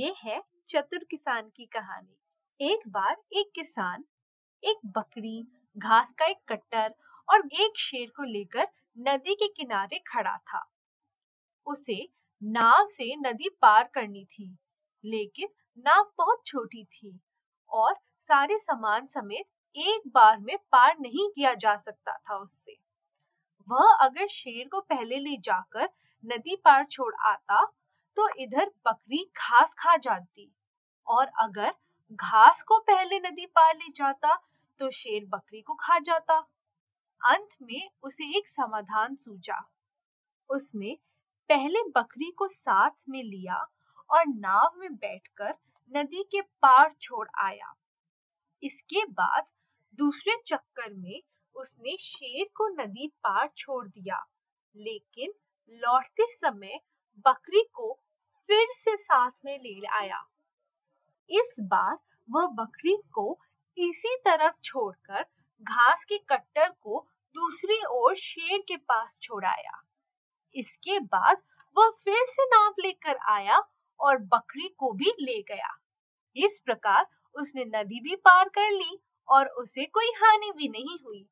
ये है चतुर किसान की कहानी। एक बार एक किसान, एक बकरी, घास का एक कट्टर और एक शेर को लेकर नदी के किनारे खड़ा था। उसे नाव से नदी पार करनी थी, लेकिन नाव बहुत छोटी थी और सारे सामान समेत एक बार में पार नहीं किया जा सकता था उससे। वह अगर शेर को पहले ले जाकर नदी पार छोड़ आता तो इधर बकरी घास खा जाती। और अगर घास को पहले नदी पार ले जाता तो शेर बकरी को खा जाता। अंत में उसे एक समाधान सूझा। उसने पहले बकरी को साथ में लिया और नाव में बैठकर नदी के पार छोड़ आया। इसके बाद दूसरे चक्कर में उसने शेर को नदी पार छोड़ दिया। लेकिन लौटते समय बकरी को फिर से साथ में ले आया। इस बार वह बकरी को इसी तरफ़ छोड़कर घास के कट्टर को दूसरी ओर शेर के पास छोड़ाया। इसके बाद वह फिर से नाव लेकर आया और बकरी को भी ले गया। इस प्रकार उसने नदी भी पार कर ली और उसे कोई हानि भी नहीं हुई।